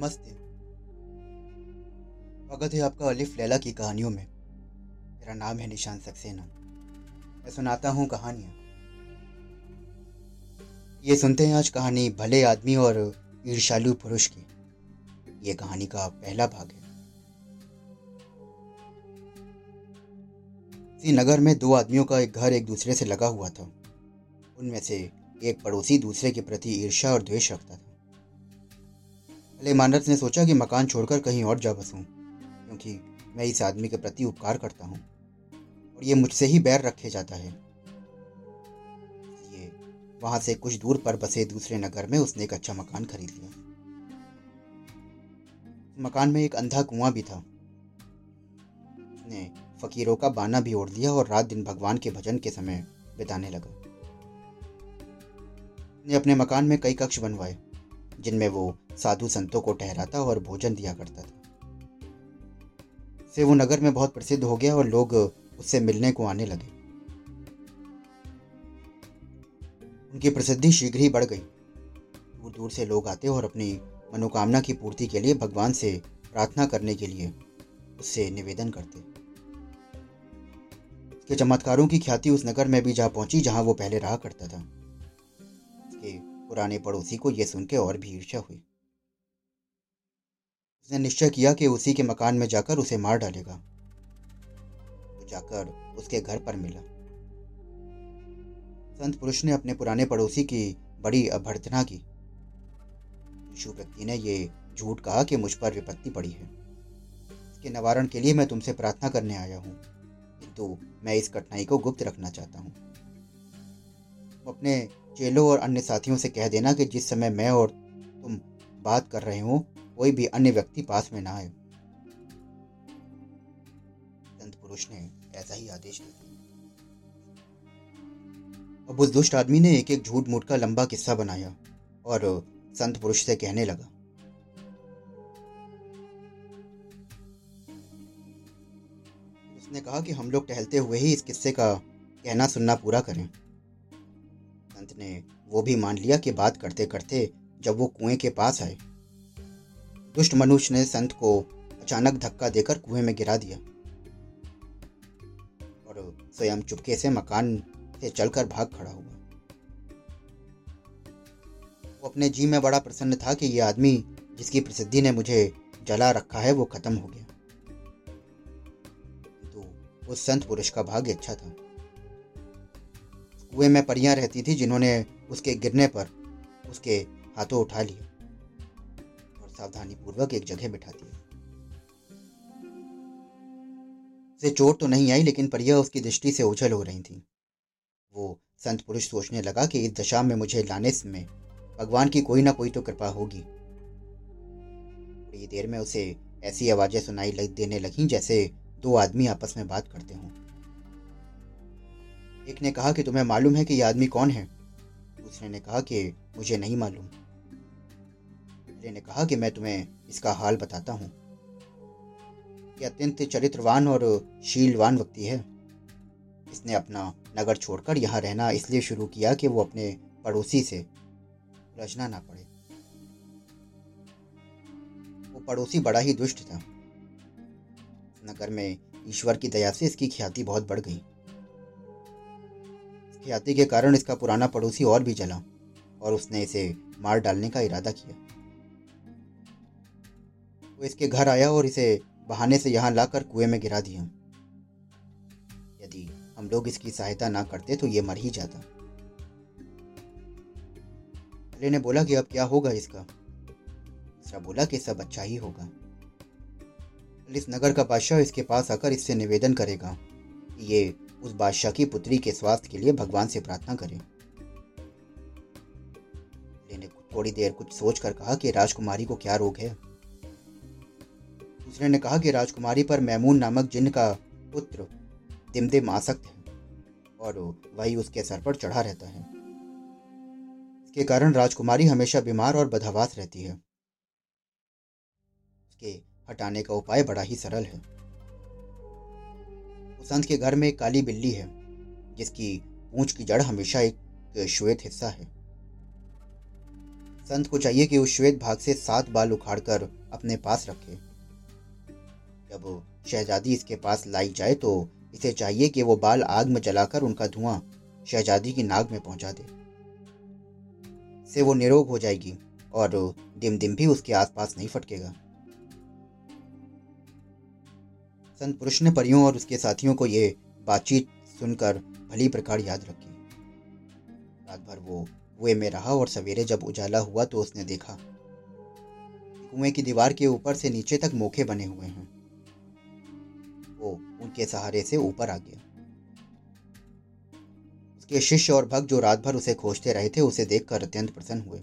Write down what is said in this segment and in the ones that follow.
नमस्ते। स्वागत है आपका अलिफ लैला की कहानियों में। मेरा नाम है निशान सक्सेना। मैं सुनाता हूँ कहानियाँ। ये सुनते हैं आज कहानी भले आदमी और ईर्षालु पुरुष की। ये कहानी का पहला भाग है। इसी नगर में दो आदमियों का एक घर एक दूसरे से लगा हुआ था। उनमें से एक पड़ोसी दूसरे के प्रति ईर्षा और द्वेष रखता था। भले मानस ने सोचा कि मकान छोड़कर कहीं और जा बसूं, क्योंकि मैं इस आदमी के प्रति उपकार करता हूँ, और ये मुझसे ही बैर रखे जाता है। इसलिए वहाँ से कुछ दूर पर बसे दूसरे नगर में उसने एक अच्छा मकान खरीद लिया। मकान में एक अंधा कुआँ भी था। उसने फकीरों का बाना भी ओढ़ लिया और रात दिन भगवान के भजन के समय बिताने लगा। ने अपने मकान में कई कक्ष बनवाए। जिनमें वो साधु संतों को ठहराता और भोजन दिया करता था। से वो नगर में बहुत प्रसिद्ध हो गया और लोग उससे मिलने को आने लगे। उनकी प्रसिद्धि शीघ्र ही बढ़ गई। दूर दूर से लोग आते और अपनी मनोकामना की पूर्ति के लिए भगवान से प्रार्थना करने के लिए उससे निवेदन करते। उसके चमत्कारों की ख्याति उस नगर में भी जा पहुँची जहाँ वो पहले रहा करता था। पुराने पड़ोसी को यह सुन के और भी ईर्ष्या हुई। उसने निश्चय किया कि उसी के मकान में जाकर उसे मार डालेगा। तो जाकर उसके घर पर मिला। संत पुरुष ने अपने पुराने पड़ोसी की बड़ी अभ्यर्थना की। यीशु व्यक्ति ने ये झूठ कहा कि मुझ पर विपत्ति पड़ी है। इसके निवारण के लिए मैं तुमसे प्रार्थना करने आया हूँ। किंतु मैं इस कठिनाई को गुप्त रखना चाहता हूँ। अपने चेलों और अन्य साथियों से कह देना कि जिस समय मैं और तुम बात कर रहे हो, कोई भी अन्य व्यक्ति पास में ना आए। संत पुरुष ने ऐसा ही आदेश दिया। अब उस दुष्ट आदमी ने एक एक झूठ मूठ का लंबा किस्सा बनाया और संत पुरुष से कहने लगा, उसने कहा कि हम लोग टहलते हुए ही इस किस्से का कहना सुनना पूरा करें। संत ने वो भी मान लिया कि बात करते करते जब वो कुएँ के पास आए। दुष्ट मनुष्य ने संत को अचानक धक्का देकर कुएँ में गिरा दिया। और स्वयं चुपके से मकान से चलकर भाग खड़ा हुआ। वो अपने जी में बड़ा प्रसन्न था कि यह आदमी जिसकी प्रसिद्धि ने मुझे जला रखा है, वो खत्म हो गया। तो उस संत पुरुष का भाग्य अच्छा था। कुएँ में परियाँ रहती थी जिन्होंने उसके गिरने पर उसके हाथों उठा लिया और सावधानी पूर्वक एक जगह बिठा दिया। उसे चोट तो नहीं आई, लेकिन परियाँ उसकी दृष्टि से उछल हो रही थी। वो संत पुरुष सोचने लगा कि इस दशा में मुझे लाने में भगवान की कोई ना कोई तो कृपा होगी। थोड़ी देर में उसे ऐसी आवाज़ें सुनाई देने लगी जैसे दो आदमी आपस में बात करते हों। एक ने कहा कि तुम्हें मालूम है कि यह आदमी कौन है। दूसरे ने कहा कि मुझे नहीं मालूम। तीसरे ने कहा कि मैं तुम्हें इसका हाल बताता हूँ। कि अत्यंत चरित्रवान और शीलवान व्यक्ति है। इसने अपना नगर छोड़कर यहाँ रहना इसलिए शुरू किया कि वो अपने पड़ोसी से रचना ना पड़े। वो पड़ोसी बड़ा ही दुष्ट था। नगर में ईश्वर की दया से इसकी ख्याति बहुत बढ़ गई। ख्याति के कारण इसका पुराना पड़ोसी और भी जला और उसने इसे मार डालने का इरादा किया। वो इसके घर आया और इसे बहाने से यहाँ लाकर कुएँ में गिरा दिया। यदि हम लोग इसकी सहायता ना करते तो ये मर ही जाता। पहले ने बोला कि अब क्या होगा इसका? दूसरा बोला कि सब अच्छा ही होगा। इस नगर का बादशाह इसके पास आकर इससे निवेदन करेगा कि ये उस बादशाह की पुत्री के स्वास्थ्य के लिए भगवान से प्रार्थना करें। थोड़ी देर कुछ सोच कर कहा कि राजकुमारी को क्या रोग है। दूसरे ने कहा कि राजकुमारी पर मैमून नामक जिन का पुत्र दिमदिम आसक्त है और वही उसके सर पर चढ़ा रहता है। इसके कारण राजकुमारी हमेशा बीमार और बदहवास रहती है। उसके हटाने का उपाय बड़ा ही सरल है। संत के घर में एक काली बिल्ली है, जिसकी पूंछ की जड़ हमेशा एक श्वेत हिस्सा है। संत को चाहिए कि उस श्वेत भाग से सात बाल उखाड़कर अपने पास रखे। जब शहजादी इसके पास लाई जाए तो इसे चाहिए कि वो बाल आग में जलाकर उनका धुआँ शहजादी की नाक में पहुँचा दे। से वो निरोग हो जाएगी और डिम दिम भी उसके आसपास नहीं फटकेगा। संत पुरुष ने परियों और उसके साथियों को ये बातचीत सुनकर भली प्रकार याद रखी। रात भर वो कुएँ में रहा और सवेरे जब उजाला हुआ तो उसने देखा, कुएँ की दीवार के ऊपर से नीचे तक मोखे बने हुए हैं। वो उनके सहारे से ऊपर आ गया। उसके शिष्य और भक्त जो रात भर उसे खोजते रहे थे, उसे देखकर अत्यंत प्रसन्न हुए।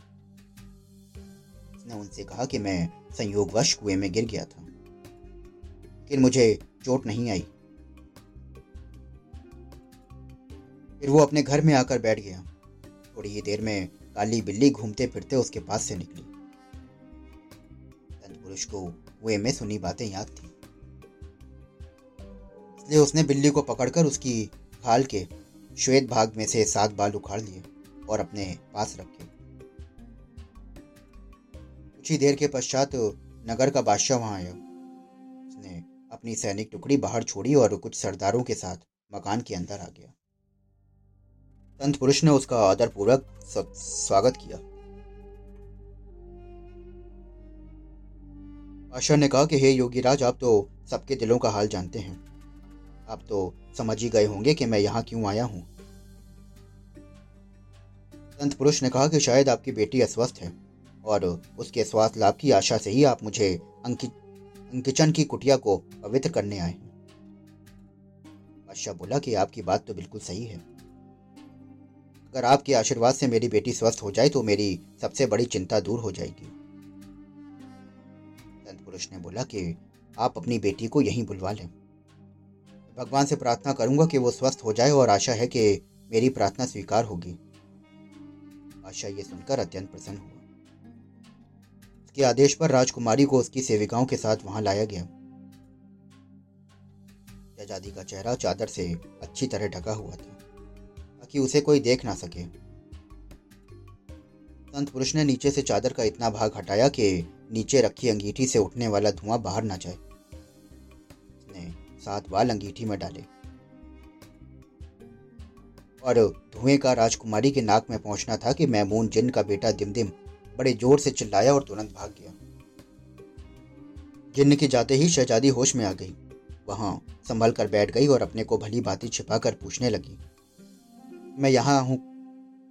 उसने उनसे कहा कि मैं संयोगवश कुएँ में गिर गया था। लेकिन मुझे चोट नहीं आई। फिर वो अपने घर में आकर बैठ गया। थोड़ी ही देर में काली बिल्ली घूमते फिरते उसके पास से निकली। पुरुष को कुएँ में सुनी बातें याद थी। इसलिए उसने बिल्ली को पकड़कर उसकी खाल के श्वेत भाग में से सात बाल उखाड़ लिए और अपने पास रखे कुछ ही देर के पश्चात नगर का बादशाह वहाँ आया। अपनी सैनिक टुकड़ी बाहर छोड़ी और कुछ सरदारों के साथ मकान के अंदर आ गया। संत पुरुष ने उसका आदरपूर्वक स्वागत किया। बादशाह ने कहा कि, हे योगीराज, आप तो सबके दिलों का हाल जानते हैं। आप तो समझ ही गए होंगे कि मैं यहाँ क्यों आया हूँ। संत पुरुष ने कहा कि, शायद आपकी बेटी अस्वस्थ है और उसके स्वास्थ्य लाभ की आशा से ही आप मुझे अंकि अंकिचन की कुटिया को पवित्र करने आए हैं। बादशाह बोला कि आपकी बात तो बिल्कुल सही है। अगर आपके आशीर्वाद से मेरी बेटी स्वस्थ हो जाए तो मेरी सबसे बड़ी चिंता दूर हो जाएगी। संत पुरुष ने बोला कि आप अपनी बेटी को यहीं बुलवा लें। भगवान से प्रार्थना करूँगा कि वो स्वस्थ हो जाए और आशा है कि मेरी प्रार्थना स्वीकार होगी। आशा ये सुनकर अत्यंत प्रसन्न हुआ उसके आदेश पर राजकुमारी को उसकी सेविकाओं के साथ वहाँ लाया गया। शहजादी का चेहरा चादर से अच्छी तरह ढका हुआ था, ताकि उसे कोई देख ना सके। संत पुरुष ने नीचे से चादर का इतना भाग हटाया कि नीचे रखी अंगीठी से उठने वाला धुआँ बाहर ना जाए। उसने सात बाल अंगीठी में डाले और धुएँ का राजकुमारी के नाक में पहुँचना था कि मैमून जिन का बेटा दिमदिम बड़े ज़ोर से चिल्लाया और तुरंत भाग गया। जिन्न के जाते ही शहजादी होश में आ गई। वहाँ संभल कर बैठ गई और अपने को भली भांति छिपा कर पूछने लगी, मैं यहाँ हूँ,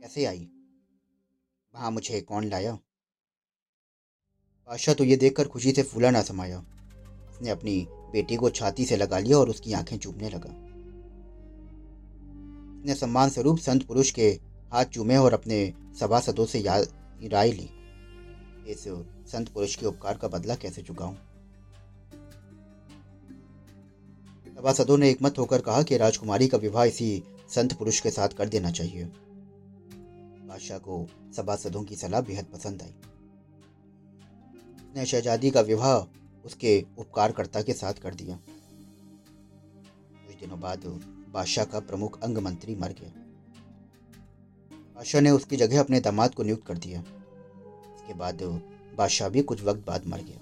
कैसे आई? वहाँ मुझे कौन लाया? बादशाह तो ये देखकर खुशी से फूला ना समाया। उसने अपनी बेटी को छाती से लगा लिया और उसकी आँखें चूमने लगा। उसने सम्मान स्वरूप संत पुरुष के हाथ चूमे और अपने सभासदों से याद राय ली। इस संत पुरुष के उपकार का बदला कैसे चुकाऊं? सभासदों ने एकमत होकर कहा कि राजकुमारी का विवाह इसी संत पुरुष के साथ कर देना चाहिए। बादशाह को सभासदों की सलाह बेहद पसंद आई। उसने शहजादी का विवाह उसके उपकारकर्ता के साथ कर दिया। कुछ दिनों बाद बादशाह का प्रमुख अंग मंत्री मर गया। बादशाह ने उसकी जगह अपने दामाद को नियुक्त कर दिया। इसके बाद बादशाह भी कुछ वक्त बाद मर गया।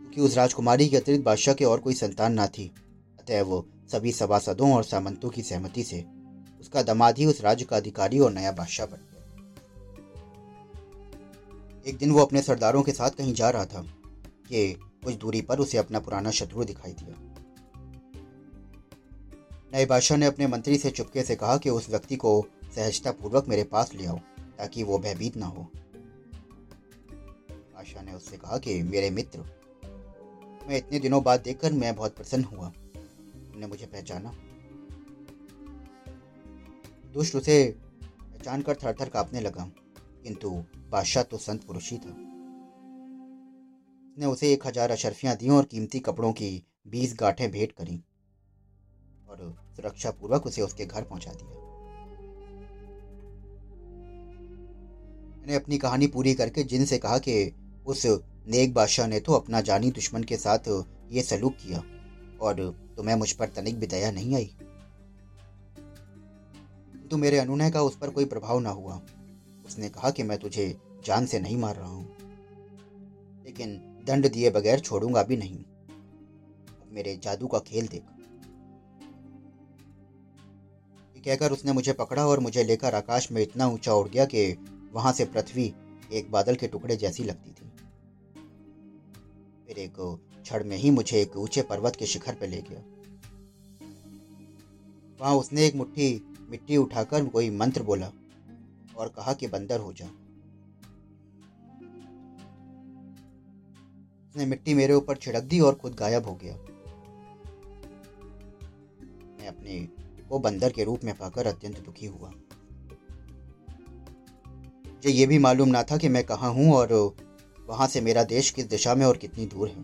क्योंकि उस राजकुमारी के अतिरिक्त बादशाह के और कोई संतान ना थी, अतः वो सभी सभासदों और सामंतों की सहमति से उसका दमाद ही उस राज्य का अधिकारी और नया बादशाह बन गया। एक दिन वो अपने सरदारों के साथ कहीं जा रहा था कि कुछ दूरी पर उसे अपना पुराना शत्रु दिखाई दिया। नए बादशाह ने अपने मंत्री से चुपके से कहा कि उस व्यक्ति को सहजतापूर्वक मेरे पास ले आओ। ताकि वो भयभीत ना हो। बादशाह ने उससे कहा कि, मेरे मित्र, मैं इतने दिनों बाद देखकर मैं बहुत प्रसन्न हुआ। तुमने मुझे पहचाना। दुष्ट उसे पहचान कर थर थर कांपने लगा, किंतु बादशाह तो संत पुरुष ही था। उसने उसे एक हज़ार अशरफियाँ दी और कीमती कपड़ों की बीस गांठें भेंट करी और सुरक्षा पूर्वक उसे उसके घर पहुँचा दिया। मैंने अपनी कहानी पूरी करके जिन से कहा कि उस नेक बादशाह ने तो अपना जानी दुश्मन के साथ ये सलूक किया और तुम्हें मुझ पर तनिक भी दया नहीं आई। तो मेरे अनुनय का उस पर कोई प्रभाव ना हुआ। उसने कहा कि मैं तुझे जान से नहीं मार रहा हूँ। लेकिन दंड दिए बगैर छोड़ूँगा भी नहीं। मेरे जादू का खेल देख। कहकर उसने मुझे पकड़ा और मुझे लेकर आकाश में इतना ऊँचा उड़ गया कि वहाँ से पृथ्वी एक बादल के टुकड़े जैसी लगती थी। फिर एक क्षण में ही मुझे एक ऊँचे पर्वत के शिखर पर ले गया। वहाँ उसने एक मुट्ठी, मिट्टी उठाकर कोई मंत्र बोला और कहा कि बंदर हो जा। उसने मिट्टी मेरे ऊपर छिड़क दी और खुद गायब हो गया। मैं अपने को बंदर के रूप में पाकर अत्यंत दुखी हुआ। मुझे ये भी मालूम ना था कि मैं कहाँ हूँ और वहाँ से मेरा देश किस दिशा में और कितनी दूर है।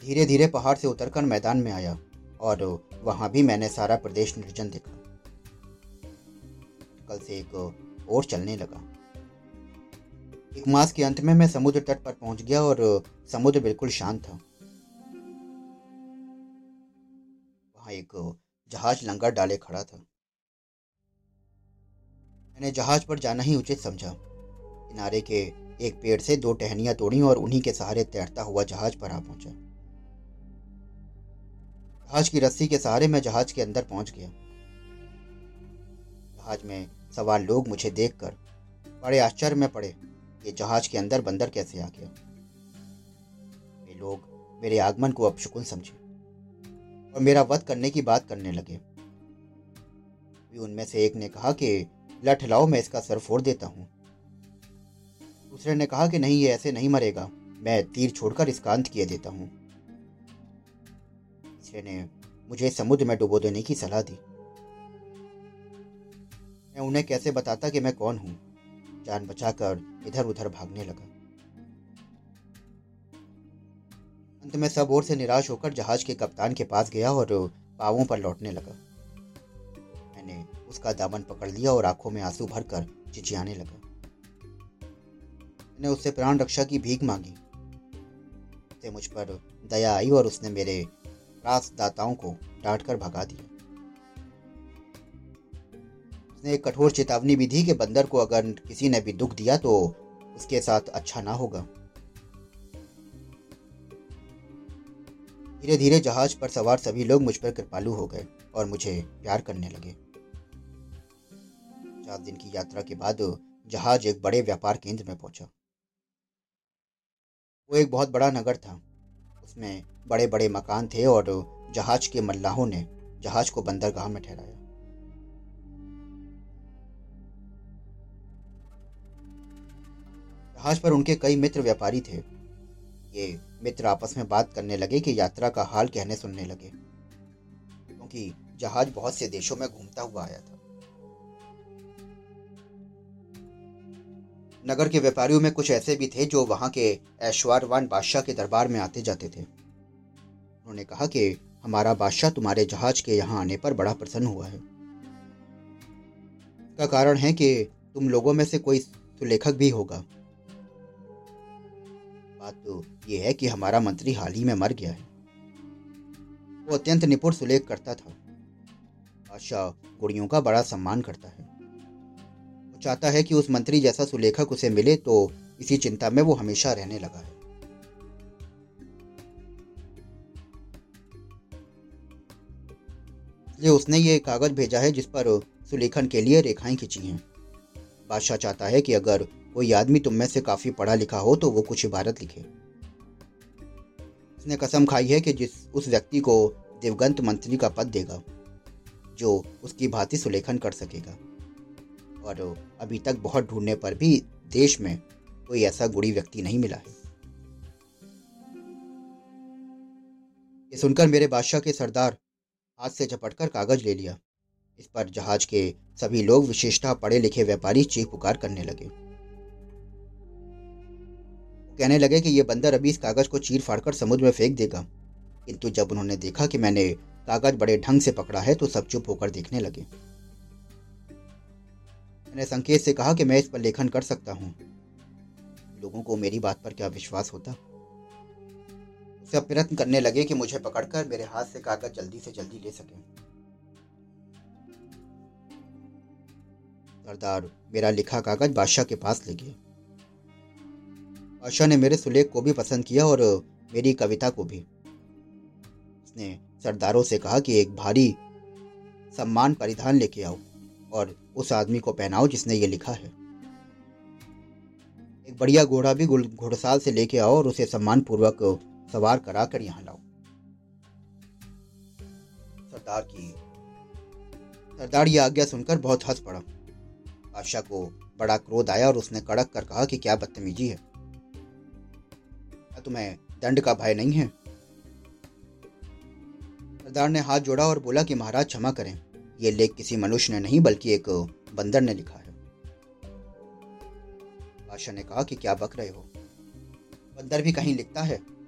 धीरे धीरे पहाड़ से उतरकर मैदान में आया और वहाँ भी मैंने सारा प्रदेश निर्जन देखा। कल से एक और चलने लगा। एक मास के अंत में मैं समुद्र तट पर पहुँच गया और समुद्र बिल्कुल शांत था। वहाँ एक जहाज़ लंगर डाले खड़ा था। मैंने जहाज़ पर जाना ही उचित समझा। किनारे के एक पेड़ से दो टहनियाँ तोड़ी और उन्हीं के सहारे तैरता हुआ जहाज़ पर आ पहुँचा। जहाज़ की रस्सी के सहारे मैं जहाज़ के अंदर पहुँच गया। जहाज़ में सवार लोग मुझे देखकर बड़े आश्चर्य में पड़े कि जहाज़ के अंदर बंदर कैसे आ गया। वे लोग मेरे आगमन को अपशकुन समझे और मेरा वध करने की बात करने लगे। उनमें से एक ने कहा कि लठ लाओ मैं इसका सर फोड़ देता हूँ। दूसरे ने कहा कि नहीं, ये ऐसे नहीं मरेगा। मैं तीर छोड़कर इसका अंत किए देता हूँ। तीसरे ने मुझे समुद्र में डुबो देने की सलाह दी। मैं उन्हें कैसे बताता कि मैं कौन हूँ? जान बचाकर इधर उधर भागने लगा। अंत में सब ओर से निराश होकर जहाज़ के कप्तान के पास गया और पावों पर लौटने लगा। मैंने उसका दामन पकड़ लिया और आँखों में आँसू भरकर चिचियाने लगा। मैंने उससे प्राण रक्षा की भीख मांगी। उससे मुझ पर दया आई और उसने मेरे दाताओं को डांट कर भगा दिया। उसने एक कठोर चेतावनी भी दी कि बंदर को अगर किसी ने भी दुख दिया तो उसके साथ अच्छा ना होगा। धीरे धीरे जहाज़ पर सवार सभी लोग मुझ पर कृपालु हो गए और मुझे प्यार करने लगे। चार दिन की यात्रा के बाद जहाज़ एक बड़े व्यापार केंद्र में पहुँचा। वो एक बहुत बड़ा नगर था। उसमें बड़े बड़े मकान थे और जहाज़ के मल्लाहों ने जहाज़ को बंदरगाह में ठहराया। जहाज़ पर उनके कई मित्र व्यापारी थे। ये मित्र आपस में बात करने लगे कि यात्रा का हाल कहने सुनने लगे, क्योंकि जहाज़ बहुत से देशों में घूमता हुआ आया था। नगर के व्यापारियों में कुछ ऐसे भी थे जो वहाँ के ऐश्वर्यवान बादशाह के दरबार में आते जाते थे। उन्होंने कहा कि हमारा बादशाह तुम्हारे जहाज़ के यहाँ आने पर बड़ा प्रसन्न हुआ है। का कारण है कि तुम लोगों में से कोई सुलेखक भी होगा। बात तो ये है कि हमारा मंत्री हाल ही में मर गया है। वो अत्यंत निपुण सुलेख करता था। बादशाह गुड़ियों का बड़ा सम्मान करता है। चाहता है कि उस मंत्री जैसा सुलेखक उसे मिले तो इसी चिंता में वो हमेशा रहने लगा है। इसलिए उसने ये कागज़ भेजा है जिस पर सुलेखन के लिए रेखाएँ खिंची हैं। बादशाह चाहता है कि अगर कोई आदमी तुम में से काफ़ी पढ़ा लिखा हो तो वो कुछ इबारत लिखे। उसने कसम खाई है कि जिस, उस व्यक्ति को दिवगंत मंत्री का पद देगा, जो उसकी भांति सुलेखन कर सकेगा। और अभी तक बहुत ढूँढने पर भी देश में कोई ऐसा गुड़ी व्यक्ति नहीं मिला है। ये सुनकर मेरे बादशाह के सरदार हाथ से झपटकर कागज़ ले लिया। इस पर जहाज़ के सभी लोग विशेषतः पढ़े लिखे व्यापारी चीख पुकार करने लगे। कहने लगे कि यह बंदर अभी इस कागज़ को चीर फाड़कर समुद्र में फेंक देगा। किंतु जब उन्होंने देखा कि मैंने कागज़ बड़े ढंग से पकड़ा है तो सब चुप होकर देखने लगे। मैंने संकेत से कहा कि मैं इस पर लेखन कर सकता हूँ। लोगों को मेरी बात पर क्या विश्वास होता? उसे प्रयत्न करने लगे कि मुझे पकड़कर मेरे हाथ से कागज़ जल्दी से जल्दी ले सके। सरदार, मेरा लिखा कागज़ बादशाह के पास ले गए। बादशाह ने मेरे सुलेख को भी पसंद किया और मेरी कविता को भी। उसने सरदारों से कहा कि एक भारी सम्मान परिधान लेके आओ। और उस आदमी को पहनाओ जिसने ये लिखा है। एक बढ़िया घोड़ा भी घोड़साल से लेके आओ और उसे सम्मान पूर्वक सवार करा कर यहाँ लाओ। सरदार की सरदार ये आज्ञा सुनकर बहुत हंस पड़ा। बादशाह को बड़ा क्रोध आया और उसने कड़क कर कहा कि क्या बदतमीजी है। क्या तुम्हें दंड का भय नहीं है? सरदार ने हाथ जोड़ा और बोला कि महाराज क्षमा करें। यह लेख किसी मनुष्य ने नहीं, बल्कि एक बंदर ने लिखा है। बादशाह ने कहा कि क्या बक रहे हो? बंदर भी कहीं लिखता है?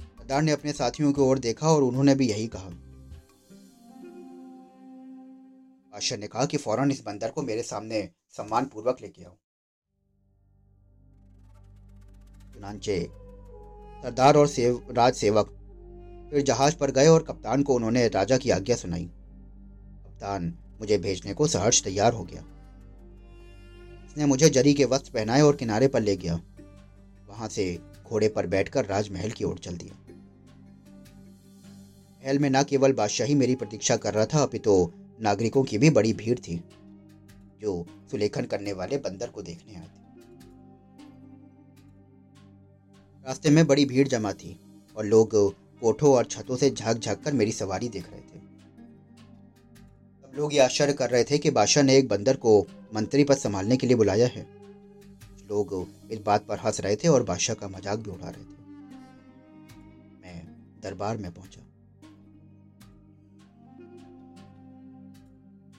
सरदार ने अपने साथियों की ओर देखा और उन्होंने भी यही कहा। बादशाह ने कहा कि फ़ौरन इस बंदर को मेरे सामने सम्मान पूर्वक लेके आओ। चुनाचे सरदार और सेव राज सेवक फिर जहाज़ पर गए और कप्तान को उन्होंने राजा की आज्ञा सुनाई। कप्तान, मुझे भेजने को सहर्ष तैयार हो गया। उसने मुझे जरी के वस्त्र पहनाए और किनारे पर ले गया। वहाँ से घोड़े पर बैठकर राजमहल की ओर चल दिया। महल में न केवल बादशाही मेरी प्रतीक्षा कर रहा था, अपितु तो नागरिकों की भी बड़ी भीड़ थी, जो सुलेखन करने वाले बंदर को देखने आए थे। रास्ते में बड़ी भीड़ जमा थी और लोग कोठों और छतों से झाँक झाँक कर मेरी सवारी देख रहे थे। सब लोग ये आश्चर्य कर रहे थे कि बादशाह ने एक बंदर को मंत्री पद संभालने के लिए बुलाया है। लोग इस बात पर हंस रहे थे और बादशाह का मज़ाक भी उड़ा रहे थे। मैं दरबार में पहुँचा।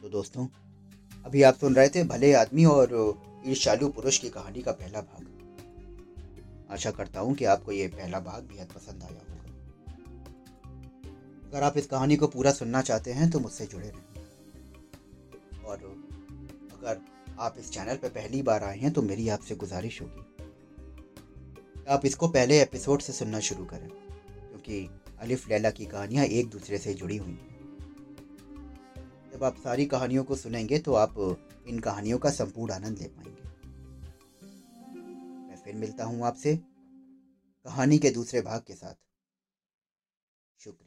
तो दोस्तों, अभी आप सुन रहे थे भले आदमी और ईर्षालु पुरुष की कहानी का पहला भाग। आशा करता हूँ कि आपको ये पहला भाग बेहद पसंद आया अगर आप इस कहानी को पूरा सुनना चाहते हैं तो मुझसे जुड़े रहें। और अगर आप इस चैनल पर पहली बार आए हैं तो मेरी आपसे गुजारिश होगी आप इसको पहले एपिसोड से सुनना शुरू करें, क्योंकि अलिफ लैला की कहानियाँ एक दूसरे से जुड़ी हुई हैं। जब आप सारी कहानियों को सुनेंगे तो आप इन कहानियों का संपूर्ण आनंद ले पाएँगे। मैं फिर मिलता हूँ आपसे कहानी के दूसरे भाग के साथ। शुक्रिया।